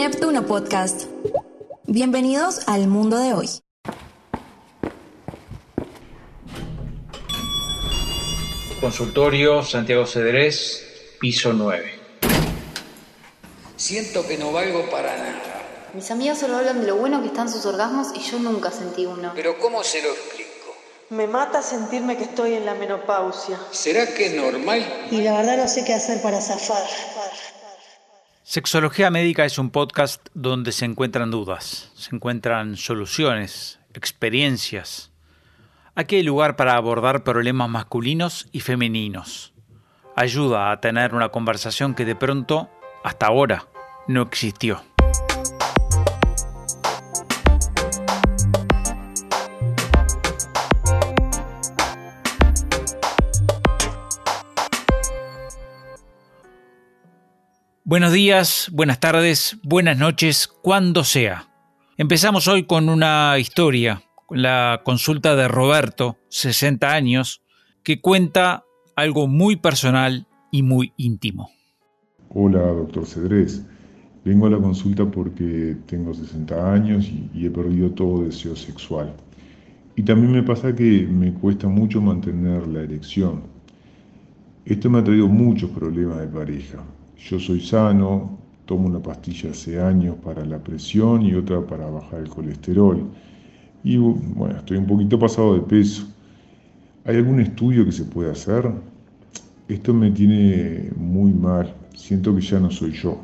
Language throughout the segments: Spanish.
Neptuno Podcast. Bienvenidos al mundo de hoy. Consultorio Santiago Cedrés, piso 9. Siento que no valgo para nada. Mis amigas solo hablan de lo bueno que están sus orgasmos y yo nunca sentí uno. Pero ¿cómo se lo explico? Me mata sentirme que estoy en la menopausia. ¿Será que es normal? Y la verdad no sé qué hacer para zafar. Sexología Médica es un podcast donde se encuentran dudas, se encuentran soluciones, experiencias. Aquí hay lugar para abordar problemas masculinos y femeninos. Ayuda a tener una conversación que de pronto, hasta ahora, no existió. Buenos días, buenas tardes, buenas noches, cuando sea. Empezamos hoy con una historia, la consulta de Roberto, 60 años, que cuenta algo muy personal y muy íntimo. Hola, doctor Cedrés. Vengo a la consulta porque tengo 60 años y, y he perdido todo deseo sexual. Y también me pasa que me cuesta mucho mantener la erección. Esto me ha traído muchos problemas de pareja. Yo soy sano, tomo una pastilla hace años para la presión y otra para bajar el colesterol. Y bueno, estoy un poquito pasado de peso. ¿Hay algún estudio que se pueda hacer? Esto me tiene muy mal. Siento que ya no soy yo.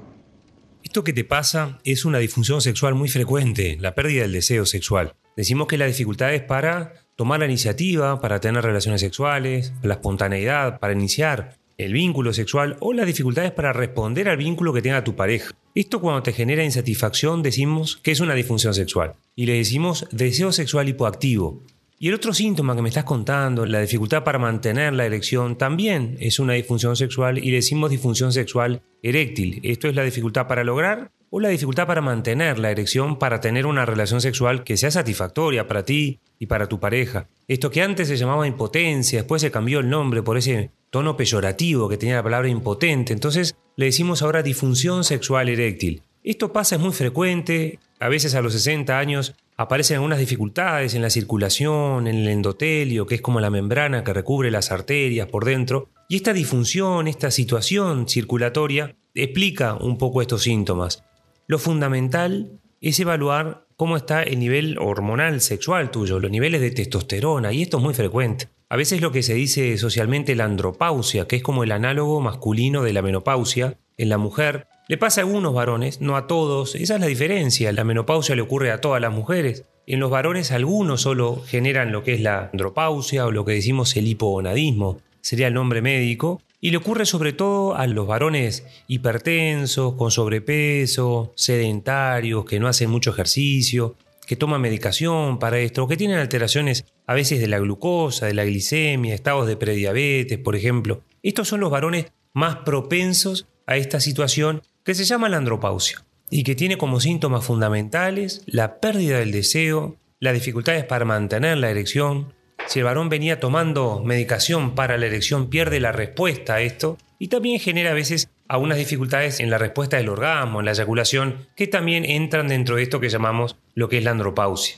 Esto que te pasa es una disfunción sexual muy frecuente, la pérdida del deseo sexual. Decimos que la dificultad es para tomar la iniciativa, para tener relaciones sexuales, la espontaneidad, para iniciar el vínculo sexual o las dificultades para responder al vínculo que tenga tu pareja. Esto cuando te genera insatisfacción decimos que es una disfunción sexual y le decimos deseo sexual hipoactivo. Y el otro síntoma que me estás contando, la dificultad para mantener la erección, también es una disfunción sexual y decimos disfunción sexual eréctil. Esto es la dificultad para lograr o la dificultad para mantener la erección para tener una relación sexual que sea satisfactoria para ti y para tu pareja. Esto que antes se llamaba impotencia, después se cambió el nombre por ese tono peyorativo que tenía la palabra impotente, entonces le decimos ahora disfunción sexual eréctil. Esto pasa, es muy frecuente, a veces a los 60 años aparecen algunas dificultades en la circulación, en el endotelio, que es como la membrana que recubre las arterias por dentro, y esta disfunción, esta situación circulatoria, explica un poco estos síntomas. Lo fundamental es evaluar cómo está el nivel hormonal sexual tuyo, los niveles de testosterona, y esto es muy frecuente. A veces lo que se dice socialmente la andropausia, que es como el análogo masculino de la menopausia en la mujer, le pasa a algunos varones, no a todos, esa es la diferencia, la menopausia le ocurre a todas las mujeres. En los varones algunos solo generan lo que es la andropausia o lo que decimos el hipogonadismo, sería el nombre médico, y le ocurre sobre todo a los varones hipertensos, con sobrepeso, sedentarios, que no hacen mucho ejercicio, que toman medicación para esto, que tienen alteraciones a veces de la glucosa, de la glicemia, estados de prediabetes, por ejemplo. Estos son los varones más propensos a esta situación que se llama la andropausia y que tiene como síntomas fundamentales la pérdida del deseo, las dificultades para mantener la erección. Si el varón venía tomando medicación para la erección, pierde la respuesta a esto y también genera a veces algunas dificultades en la respuesta del orgasmo, en la eyaculación, que también entran dentro de esto que llamamos lo que es la andropausia.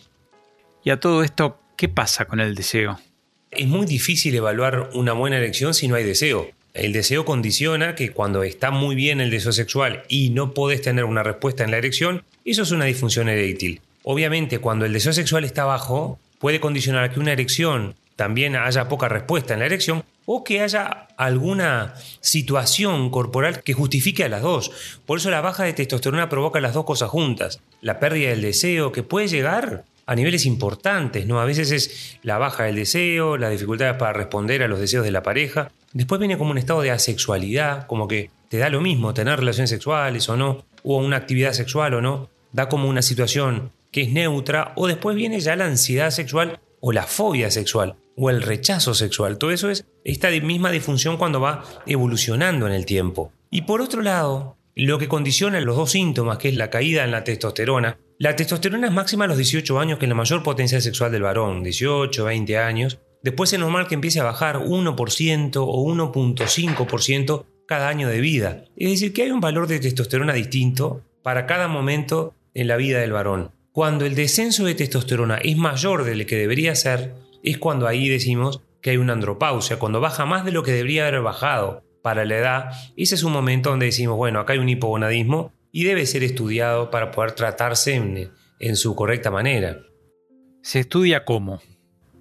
Y a todo esto, ¿qué pasa con el deseo? Es muy difícil evaluar una buena erección si no hay deseo. El deseo condiciona que cuando está muy bien el deseo sexual y no podés tener una respuesta en la erección, eso es una disfunción eréctil. Obviamente, cuando el deseo sexual está bajo, puede condicionar que una erección también haya poca respuesta en la erección o que haya alguna situación corporal que justifique a las dos. Por eso la baja de testosterona provoca las dos cosas juntas. La pérdida del deseo que puede llegar a niveles importantes, ¿no? A veces es la baja del deseo, las dificultades para responder a los deseos de la pareja. Después viene como un estado de asexualidad, como que te da lo mismo tener relaciones sexuales o no, o una actividad sexual o no. Da como una situación que es neutra, o después viene ya la ansiedad sexual o la fobia sexual o el rechazo sexual. Todo eso es esta misma disfunción cuando va evolucionando en el tiempo. Y por otro lado, lo que condiciona los dos síntomas, que es la caída en la testosterona, la testosterona es máxima a los 18 años, que es la mayor potencia sexual del varón, 18, 20 años. Después es normal que empiece a bajar 1% o 1.5% cada año de vida. Es decir, que hay un valor de testosterona distinto para cada momento en la vida del varón. Cuando el descenso de testosterona es mayor del que debería ser, es cuando ahí decimos que hay una andropausia, cuando baja más de lo que debería haber bajado para la edad, ese es un momento donde decimos, bueno, acá hay un hipogonadismo y debe ser estudiado para poder tratarse en, en su correcta manera. ¿Se estudia cómo?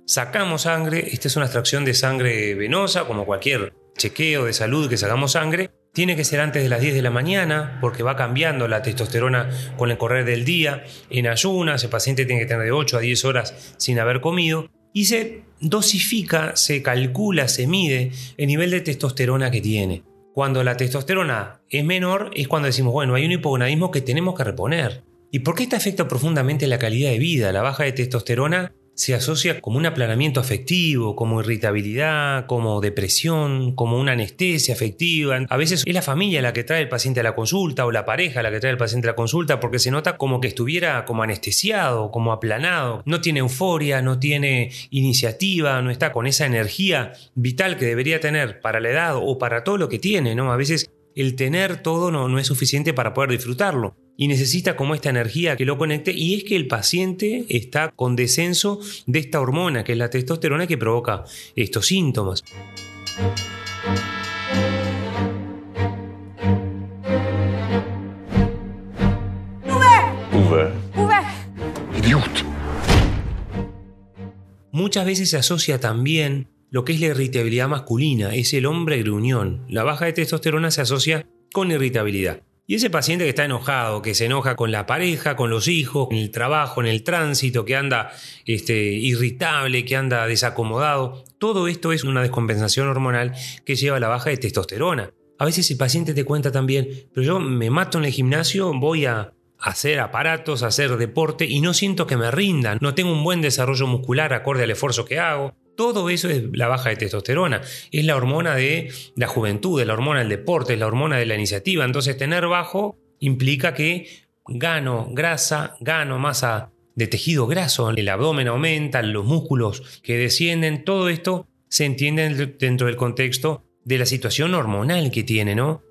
Sacamos sangre, esta es una extracción de sangre venosa, como cualquier chequeo de salud que sacamos sangre, tiene que ser antes de las 10 de la mañana porque va cambiando la testosterona con el correr del día. En ayunas, el paciente tiene que tener de 8 a 10 horas sin haber comido y se dosifica, se calcula, se mide el nivel de testosterona que tiene. Cuando la testosterona es menor es cuando decimos, bueno, hay un hipogonadismo que tenemos que reponer. ¿Y por qué esto afecta profundamente la calidad de vida? La baja de testosterona se asocia como un aplanamiento afectivo, como irritabilidad, como depresión, como una anestesia afectiva. A veces es la familia la que trae el paciente a la consulta o la pareja la que trae el paciente a la consulta porque se nota como que estuviera como anestesiado, como aplanado. No tiene euforia, no tiene iniciativa, no está con esa energía vital que debería tener para la edad o para todo lo que tiene, ¿no? A veces el tener todo no, no es suficiente para poder disfrutarlo. Y necesita como esta energía que lo conecte y es que el paciente está con descenso de esta hormona que es la testosterona que provoca estos síntomas. Muchas veces se asocia también lo que es la irritabilidad masculina, es el hombre gruñón. La baja de testosterona se asocia con irritabilidad. Y ese paciente que está enojado, que se enoja con la pareja, con los hijos, en el trabajo, en el tránsito, que anda este, irritable, que anda desacomodado, todo esto es una descompensación hormonal que lleva a la baja de testosterona. A veces el paciente te cuenta también, pero yo me mato en el gimnasio, voy a hacer aparatos, a hacer deporte y no siento que me rindan, no tengo un buen desarrollo muscular acorde al esfuerzo que hago. Todo eso es la baja de testosterona. Es la hormona de la juventud, es la hormona del deporte, es la hormona de la iniciativa. Entonces tener bajo implica que gano grasa, gano masa de tejido graso, el abdomen aumenta, los músculos que descienden, todo esto se entiende dentro del contexto de la situación hormonal que tiene, ¿no?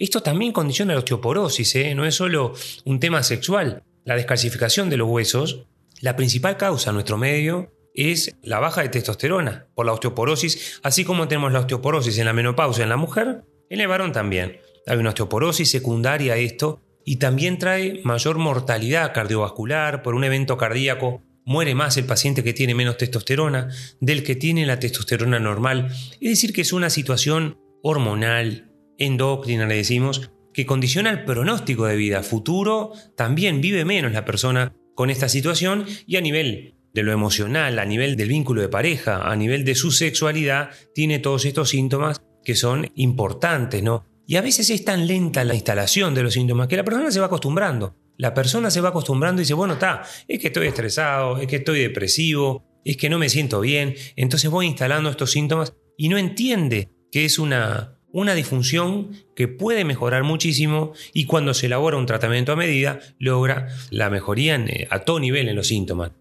Esto también condiciona la osteoporosis, ¿eh? no es solo un tema sexual la descalcificación de los huesos, la principal causa en nuestro medio es la baja de testosterona por la osteoporosis, así como tenemos la osteoporosis en la menopausia en la mujer, en el varón también. Hay una osteoporosis secundaria a esto y también trae mayor mortalidad cardiovascular por un evento cardíaco. Muere más el paciente que tiene menos testosterona del que tiene la testosterona normal. Es decir, que es una situación hormonal, endocrina, le decimos, que condiciona el pronóstico de vida futuro, también vive menos la persona con esta situación y a nivel de lo emocional, a nivel del vínculo de pareja, a nivel de su sexualidad, tiene todos estos síntomas que son importantes, ¿no? Y a veces es tan lenta la instalación de los síntomas que la persona se va acostumbrando. La persona se va acostumbrando y dice, bueno, está, es que estoy estresado, es que estoy depresivo, es que no me siento bien, entonces voy instalando estos síntomas y no entiende que es una, una disfunción que puede mejorar muchísimo y cuando se elabora un tratamiento a medida logra la mejoría eh, a todo nivel en los síntomas.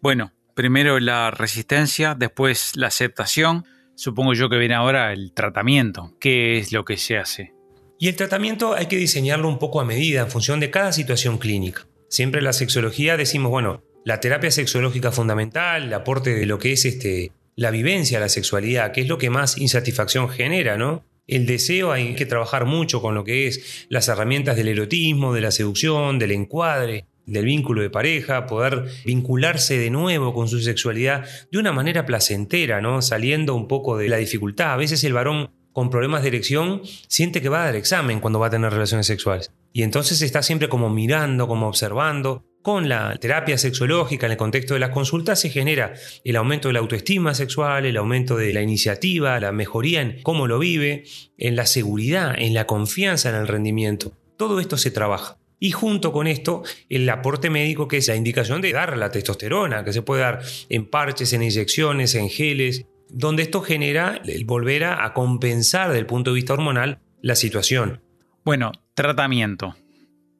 Bueno, primero la resistencia, después la aceptación, supongo yo que viene ahora el tratamiento, qué es lo que se hace. Y el tratamiento hay que diseñarlo un poco a medida en función de cada situación clínica. Siempre en la sexología decimos, bueno, la terapia sexológica fundamental, el aporte de lo que es este, la vivencia la sexualidad, que es lo que más insatisfacción genera, ¿no? El deseo hay que trabajar mucho con lo que es las herramientas del erotismo, de la seducción, del encuadre, del vínculo de pareja, poder vincularse de nuevo con su sexualidad de una manera placentera, ¿no? Saliendo un poco de la dificultad. A veces el varón con problemas de erección siente que va a dar examen cuando va a tener relaciones sexuales. Y entonces está siempre como mirando, como observando, con la terapia sexológica en el contexto de las consultas se genera el aumento de la autoestima sexual, el aumento de la iniciativa, la mejoría en cómo lo vive, en la seguridad, en la confianza en el rendimiento. Todo esto se trabaja. Y junto con esto, el aporte médico, que es la indicación de dar la testosterona, que se puede dar en parches, en inyecciones, en geles, donde esto genera el volver a, compensar desde el punto de vista hormonal la situación. Bueno, tratamiento.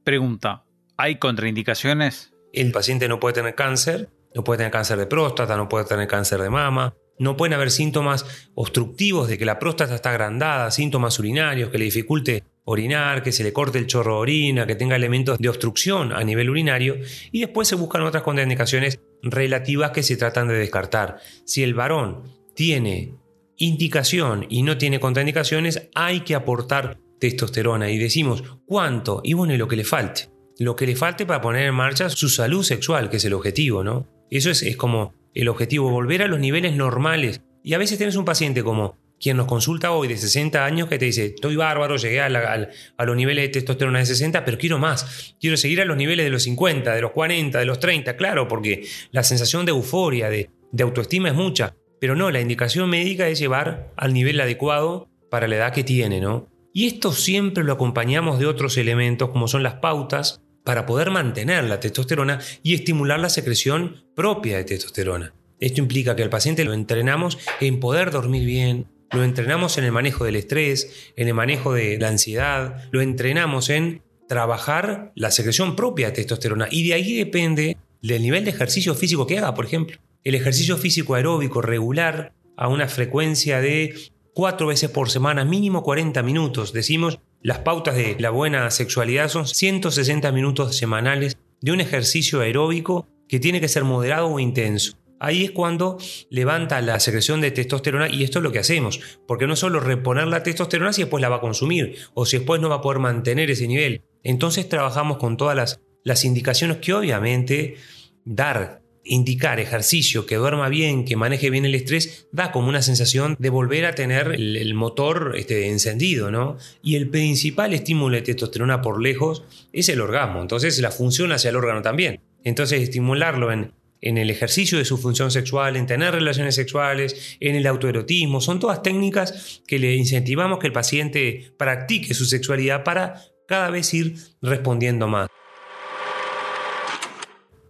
Pregunta, ¿Hay contraindicaciones? El paciente no puede tener cáncer, no puede tener cáncer de próstata, no puede tener cáncer de mama, No pueden haber síntomas obstructivos de que la próstata está agrandada, síntomas urinarios, que le dificulte orinar, que se le corte el chorro de orina, que tenga elementos de obstrucción a nivel urinario y después se buscan otras contraindicaciones relativas que se tratan de descartar. Si el varón tiene indicación y no tiene contraindicaciones, hay que aportar testosterona y decimos cuánto y bueno, lo que le falte. Lo que le falte para poner en marcha su salud sexual, que es el objetivo, ¿no? Eso es, es como el objetivo, volver a los niveles normales. Y a veces tienes un paciente como quien nos consulta hoy de 60 años que te dice, estoy bárbaro, llegué a, los niveles de testosterona de 60, pero quiero más, quiero seguir a los niveles de los 50, de los 40, de los 30, claro, porque la sensación de euforia, de, de autoestima es mucha, pero no, la indicación médica es llevar al nivel adecuado para la edad que tiene, ¿no? Y esto siempre lo acompañamos de otros elementos como son las pautas para poder mantener la testosterona y estimular la secreción propia de testosterona. Esto implica que al paciente lo entrenamos en poder dormir bien, lo entrenamos en el manejo del estrés, en el manejo de la ansiedad, lo entrenamos en trabajar la secreción propia de testosterona y de ahí depende del nivel de ejercicio físico que haga, por ejemplo. El ejercicio físico aeróbico regular a una frecuencia de cuatro veces por semana, mínimo 40 minutos. Decimos, las pautas de la buena sexualidad son 160 minutos semanales de un ejercicio aeróbico que tiene que ser moderado o intenso. Ahí es cuando levanta la secreción de testosterona y esto es lo que hacemos, porque no solo reponer la testosterona si después la va a consumir o si después no va a poder mantener ese nivel. Entonces trabajamos con todas las, las indicaciones que obviamente dar indicar ejercicio, que duerma bien, que maneje bien el estrés, da como una sensación de volver a tener el, motor este, encendido, ¿no? Y el principal estímulo de testosterona por lejos es el orgasmo, entonces la función hacia el órgano también. Entonces estimularlo en, en el ejercicio de su función sexual, en tener relaciones sexuales, en el autoerotismo, son todas técnicas que le incentivamos que el paciente practique su sexualidad para cada vez ir respondiendo más.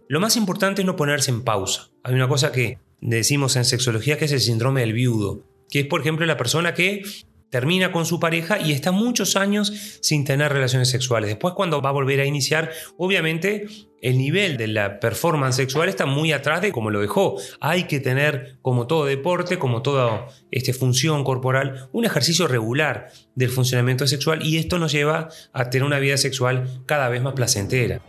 Lo más importante es no ponerse en pausa. Hay una cosa que decimos en sexología que es el síndrome del viudo, que es por ejemplo la persona que termina con su pareja y está muchos años sin tener relaciones sexuales. Después cuando va a volver a iniciar, obviamente el nivel de la performance sexual está muy atrás de como lo dejó. Hay que tener, como todo deporte, como toda este, función corporal, un ejercicio regular del funcionamiento sexual y esto nos lleva a tener una vida sexual cada vez más placentera.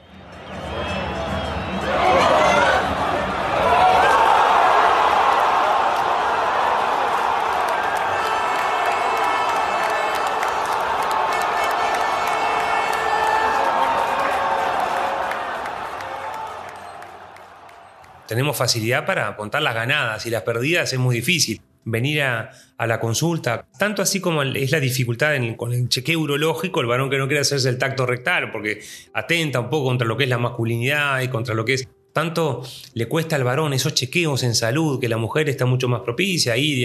Tenemos facilidad para contar las ganadas y las perdidas es muy difícil. Venir a, la consulta, tanto así como es la dificultad con el chequeo urológico, el varón que no quiere hacerse el tacto rectal, porque atenta un poco contra lo que es la masculinidad y contra lo que es tanto le cuesta al varón esos chequeos en salud, que la mujer está mucho más propicia a ir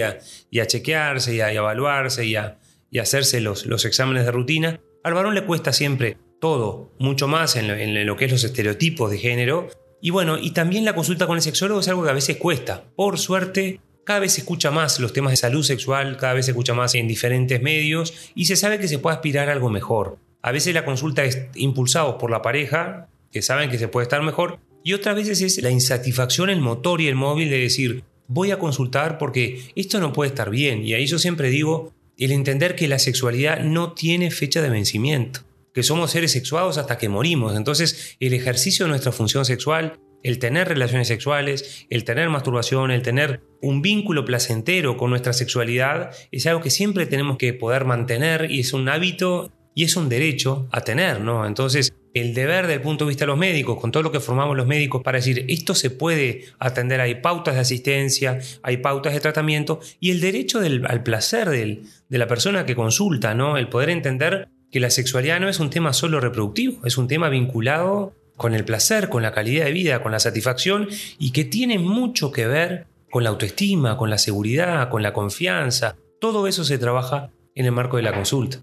y a, chequearse y a, evaluarse y a, hacerse los, los, exámenes de rutina. Al varón le cuesta siempre todo, mucho más en en lo, que es los estereotipos de género, y bueno, y también la consulta con el sexólogo es algo que a veces cuesta. Por suerte, cada vez se escucha más los temas de salud sexual, cada vez se escucha más en diferentes medios y se sabe que se puede aspirar a algo mejor. A veces la consulta es impulsada por la pareja, que saben que se puede estar mejor, y otras veces es la insatisfacción, el motor y el móvil de decir, voy a consultar porque esto no puede estar bien. Y ahí yo siempre digo, el entender que la sexualidad no tiene fecha de vencimiento que somos seres sexuados hasta que morimos. Entonces, el ejercicio de nuestra función sexual, el tener relaciones sexuales, el tener masturbación, el tener un vínculo placentero con nuestra sexualidad, es algo que siempre tenemos que poder mantener y es un hábito y es un derecho a tener, ¿no? Entonces, el deber del punto de vista de los médicos, con todo lo que formamos los médicos para decir, esto se puede atender, hay pautas de asistencia, hay pautas de tratamiento, y el derecho al placer de la persona que consulta, ¿no? El poder entender que la sexualidad no es un tema solo reproductivo, es un tema vinculado con el placer, con la calidad de vida, con la satisfacción y que tiene mucho que ver con la autoestima, con la seguridad, con la confianza. Todo eso se trabaja en el marco de la consulta.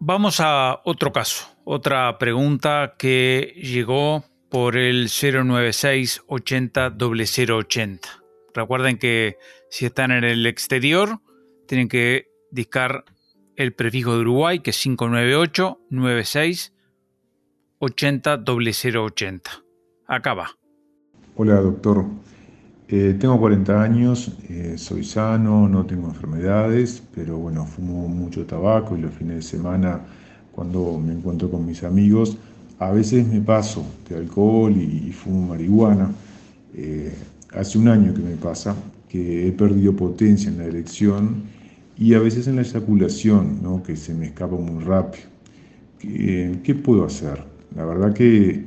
Vamos a otro caso, otra pregunta que llegó por el 096 80 0080. Recuerden que si están en el exterior, tienen que discar el prefijo de Uruguay, que es 598 96 80 0080. Acá va. Hola, doctor. Eh, tengo 40 años, eh, soy sano, no tengo enfermedades, pero bueno, fumo mucho tabaco y los fines de semana cuando me encuentro con mis amigos, a veces me paso de alcohol y, fumo marihuana. Eh, hace un año que me pasa que he perdido potencia en la erección y a veces en la eyaculación, ¿no? que se me escapa muy rápido. ¿Qué, qué puedo hacer? La verdad que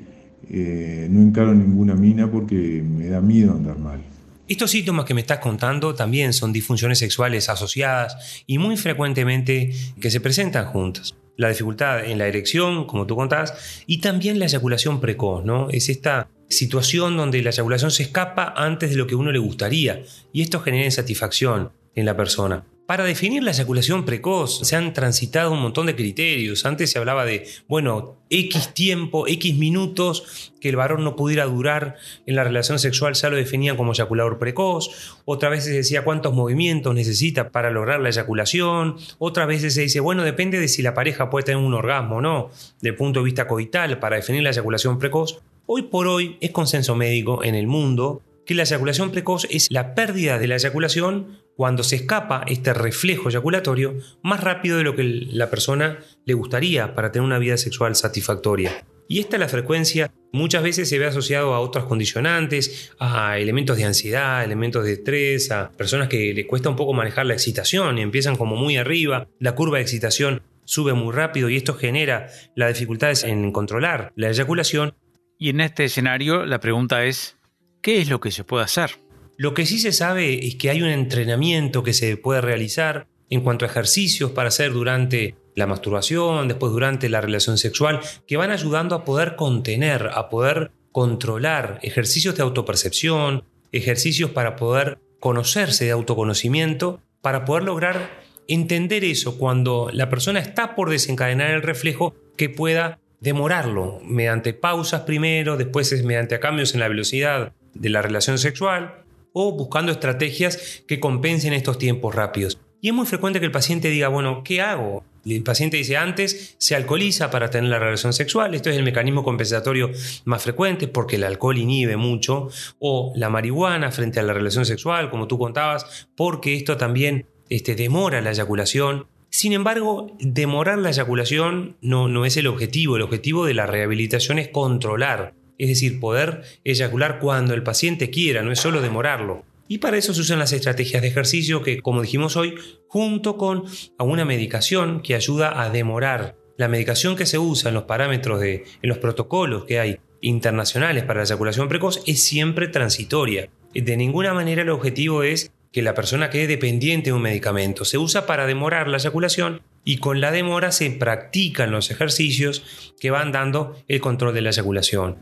no encaro ninguna mina porque me da miedo andar mal. Estos síntomas que me estás contando también son disfunciones sexuales asociadas y muy frecuentemente que se presentan juntas. La dificultad en la erección, como tú contabas, y también la eyaculación precoz, ¿no? Es esta situación donde la eyaculación se escapa antes de lo que uno le gustaría y esto genera insatisfacción en la persona. Para definir la eyaculación precoz se han transitado un montón de criterios. Antes se hablaba de, bueno, X tiempo, X minutos que el varón no pudiera durar en la relación sexual, ya lo definían como eyaculador precoz. Otra vez se decía cuántos movimientos necesita para lograr la eyaculación. Otras veces se dice, bueno, depende de si la pareja puede tener un orgasmo o no, del punto de vista coital, para definir la eyaculación precoz. Hoy por hoy es consenso médico en el mundo que la eyaculación precoz es la pérdida de la eyaculación cuando se escapa este reflejo eyaculatorio más rápido de lo que la persona le gustaría para tener una vida sexual satisfactoria. Y esta la frecuencia muchas veces se ve asociado a otros condicionantes, a elementos de ansiedad, elementos de estrés, a personas que le cuesta un poco manejar la excitación y empiezan como muy arriba, la curva de excitación sube muy rápido y esto genera las dificultades en controlar la eyaculación. Y en este escenario la pregunta es, ¿qué es lo que se puede hacer? Lo que sí se sabe es que hay un entrenamiento que se puede realizar en cuanto a ejercicios para hacer durante la masturbación, después durante la relación sexual, que van ayudando a poder contener, a poder controlar, ejercicios de autopercepción, ejercicios para poder conocerse de autoconocimiento, para poder lograr entender eso cuando la persona está por desencadenar el reflejo, que pueda demorarlo mediante pausas primero, después es mediante cambios en la velocidad de la relación sexual, o buscando estrategias que compensen estos tiempos rápidos. Y es muy frecuente que el paciente diga, bueno, ¿qué hago? El paciente dice, antes se alcoholiza para tener la relación sexual, esto es el mecanismo compensatorio más frecuente porque el alcohol inhibe mucho, o la marihuana frente a la relación sexual, como tú contabas, porque esto también este, demora la eyaculación. Sin embargo, demorar la eyaculación no, no es el objetivo, el objetivo de la rehabilitación es controlar es decir, poder eyacular cuando el paciente quiera, no es solo demorarlo. Y para eso se usan las estrategias de ejercicio que, como dijimos hoy, junto con una medicación que ayuda a demorar. La medicación que se usa en los parámetros de, en los protocolos que hay internacionales para la eyaculación precoz es siempre transitoria. De ninguna manera el objetivo es que la persona quede dependiente de un medicamento. Se usa para demorar la eyaculación y con la demora se practican los ejercicios que van dando el control de la eyaculación.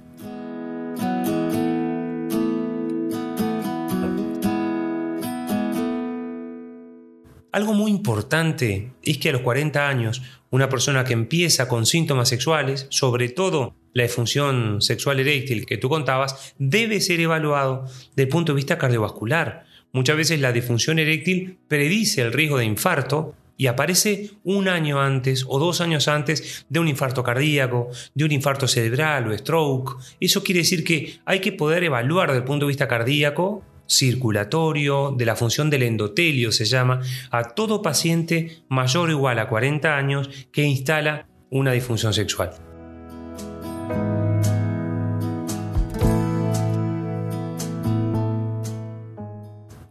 Algo muy importante es que a los 40 años, una persona que empieza con síntomas sexuales, sobre todo la disfunción sexual eréctil que tú contabas, debe ser evaluado desde el punto de vista cardiovascular. Muchas veces la disfunción eréctil predice el riesgo de infarto y aparece un año antes o dos años antes de un infarto cardíaco, de un infarto cerebral o stroke. Eso quiere decir que hay que poder evaluar desde el punto de vista cardíaco circulatorio, de la función del endotelio se llama, a todo paciente mayor o igual a 40 años que instala una disfunción sexual.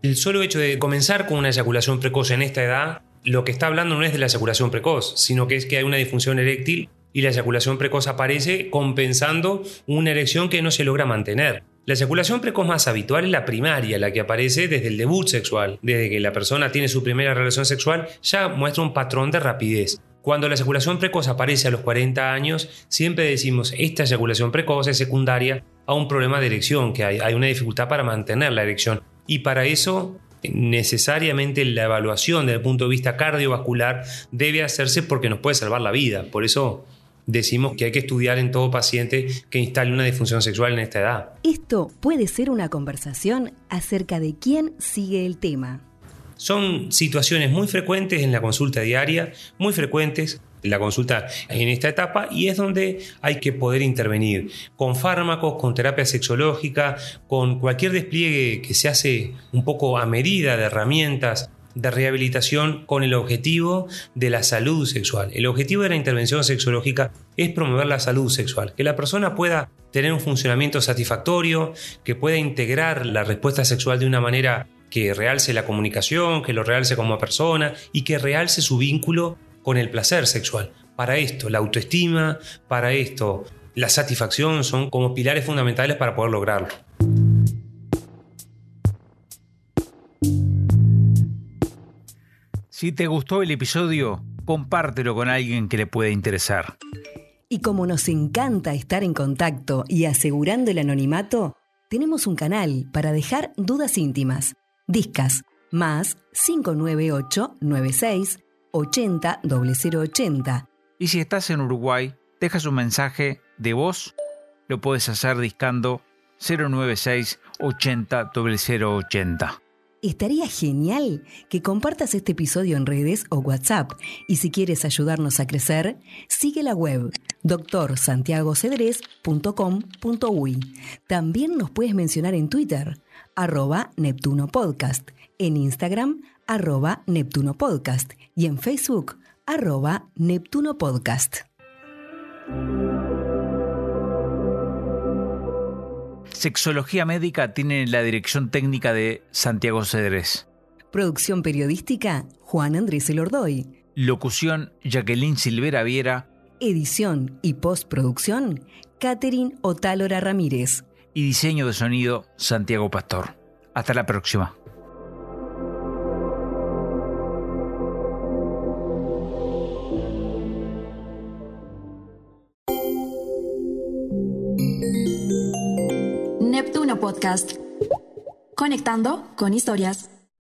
El solo hecho de comenzar con una eyaculación precoz en esta edad, lo que está hablando no es de la eyaculación precoz, sino que es que hay una disfunción eréctil y la eyaculación precoz aparece compensando una erección que no se logra mantener. La eyaculación precoz más habitual es la primaria, la que aparece desde el debut sexual. Desde que la persona tiene su primera relación sexual, ya muestra un patrón de rapidez. Cuando la eyaculación precoz aparece a los 40 años, siempre decimos esta eyaculación precoz es secundaria a un problema de erección, que hay, hay una dificultad para mantener la erección. Y para eso necesariamente la evaluación desde el punto de vista cardiovascular debe hacerse porque nos puede salvar la vida. Por eso decimos que hay que estudiar en todo paciente que instale una disfunción sexual en esta edad. Esto puede ser una conversación acerca de quién sigue el tema. Son situaciones muy frecuentes en la consulta diaria, muy frecuentes, la consulta en esta etapa y es donde hay que poder intervenir con fármacos, con terapia sexológica, con cualquier despliegue que se hace un poco a medida de herramientas de rehabilitación con el objetivo de la salud sexual. El objetivo de la intervención sexológica es promover la salud sexual, que la persona pueda tener un funcionamiento satisfactorio, que pueda integrar la respuesta sexual de una manera que realce la comunicación, que lo realce como persona y que realce su vínculo con el placer sexual. Para esto, la autoestima, para esto, la satisfacción son como pilares fundamentales para poder lograrlo. Si te gustó el episodio, compártelo con alguien que le pueda interesar. Y como nos encanta estar en contacto y asegurando el anonimato, tenemos un canal para dejar dudas íntimas. Discas más 598 96 80 0080. Y si estás en Uruguay, dejas un mensaje de voz, lo puedes hacer discando 096 80 0080. Estaría genial que compartas este episodio en redes o WhatsApp y si quieres ayudarnos a crecer, sigue la web doctorsantiagocedres.com.uy. También nos puedes mencionar en Twitter, arroba Neptuno Podcast, en Instagram, arroba Neptuno Podcast y en Facebook, arroba Neptuno Podcast. Sexología Médica tiene la dirección técnica de Santiago Cedrés. Producción periodística, Juan Andrés Elordoy. Locución, Jacqueline Silvera Viera. Edición y postproducción, Catherine Otálora Ramírez. Y diseño de sonido, Santiago Pastor. Hasta la próxima. Conectando con historias.